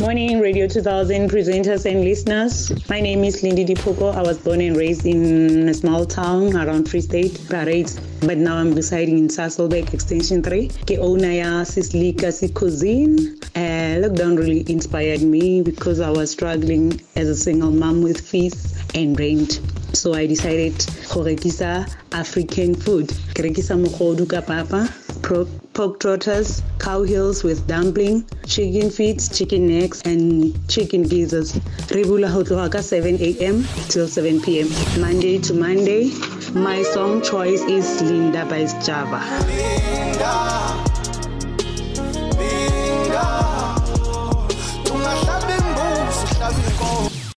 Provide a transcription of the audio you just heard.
Morning, Radio 2000 presenters and listeners. My name is Lindy Dipoko. I was born and raised in a small town around Free State, Parys, but now I'm residing in Sasolburg Extension 3. Ke owner ya Cuisine. Uh, lockdown really inspired me because I was struggling as a single mom with fees and rent. So I decided go rekisa African food. Ke rekisa mogodu ka papa, pork trotters, cow heels with dumpling, chicken feet, chicken necks, and chicken gizzards. Rebula bula 7 a.m. till 7 p.m. Monday to Monday. My song choice is Linda by Sjava. Linda.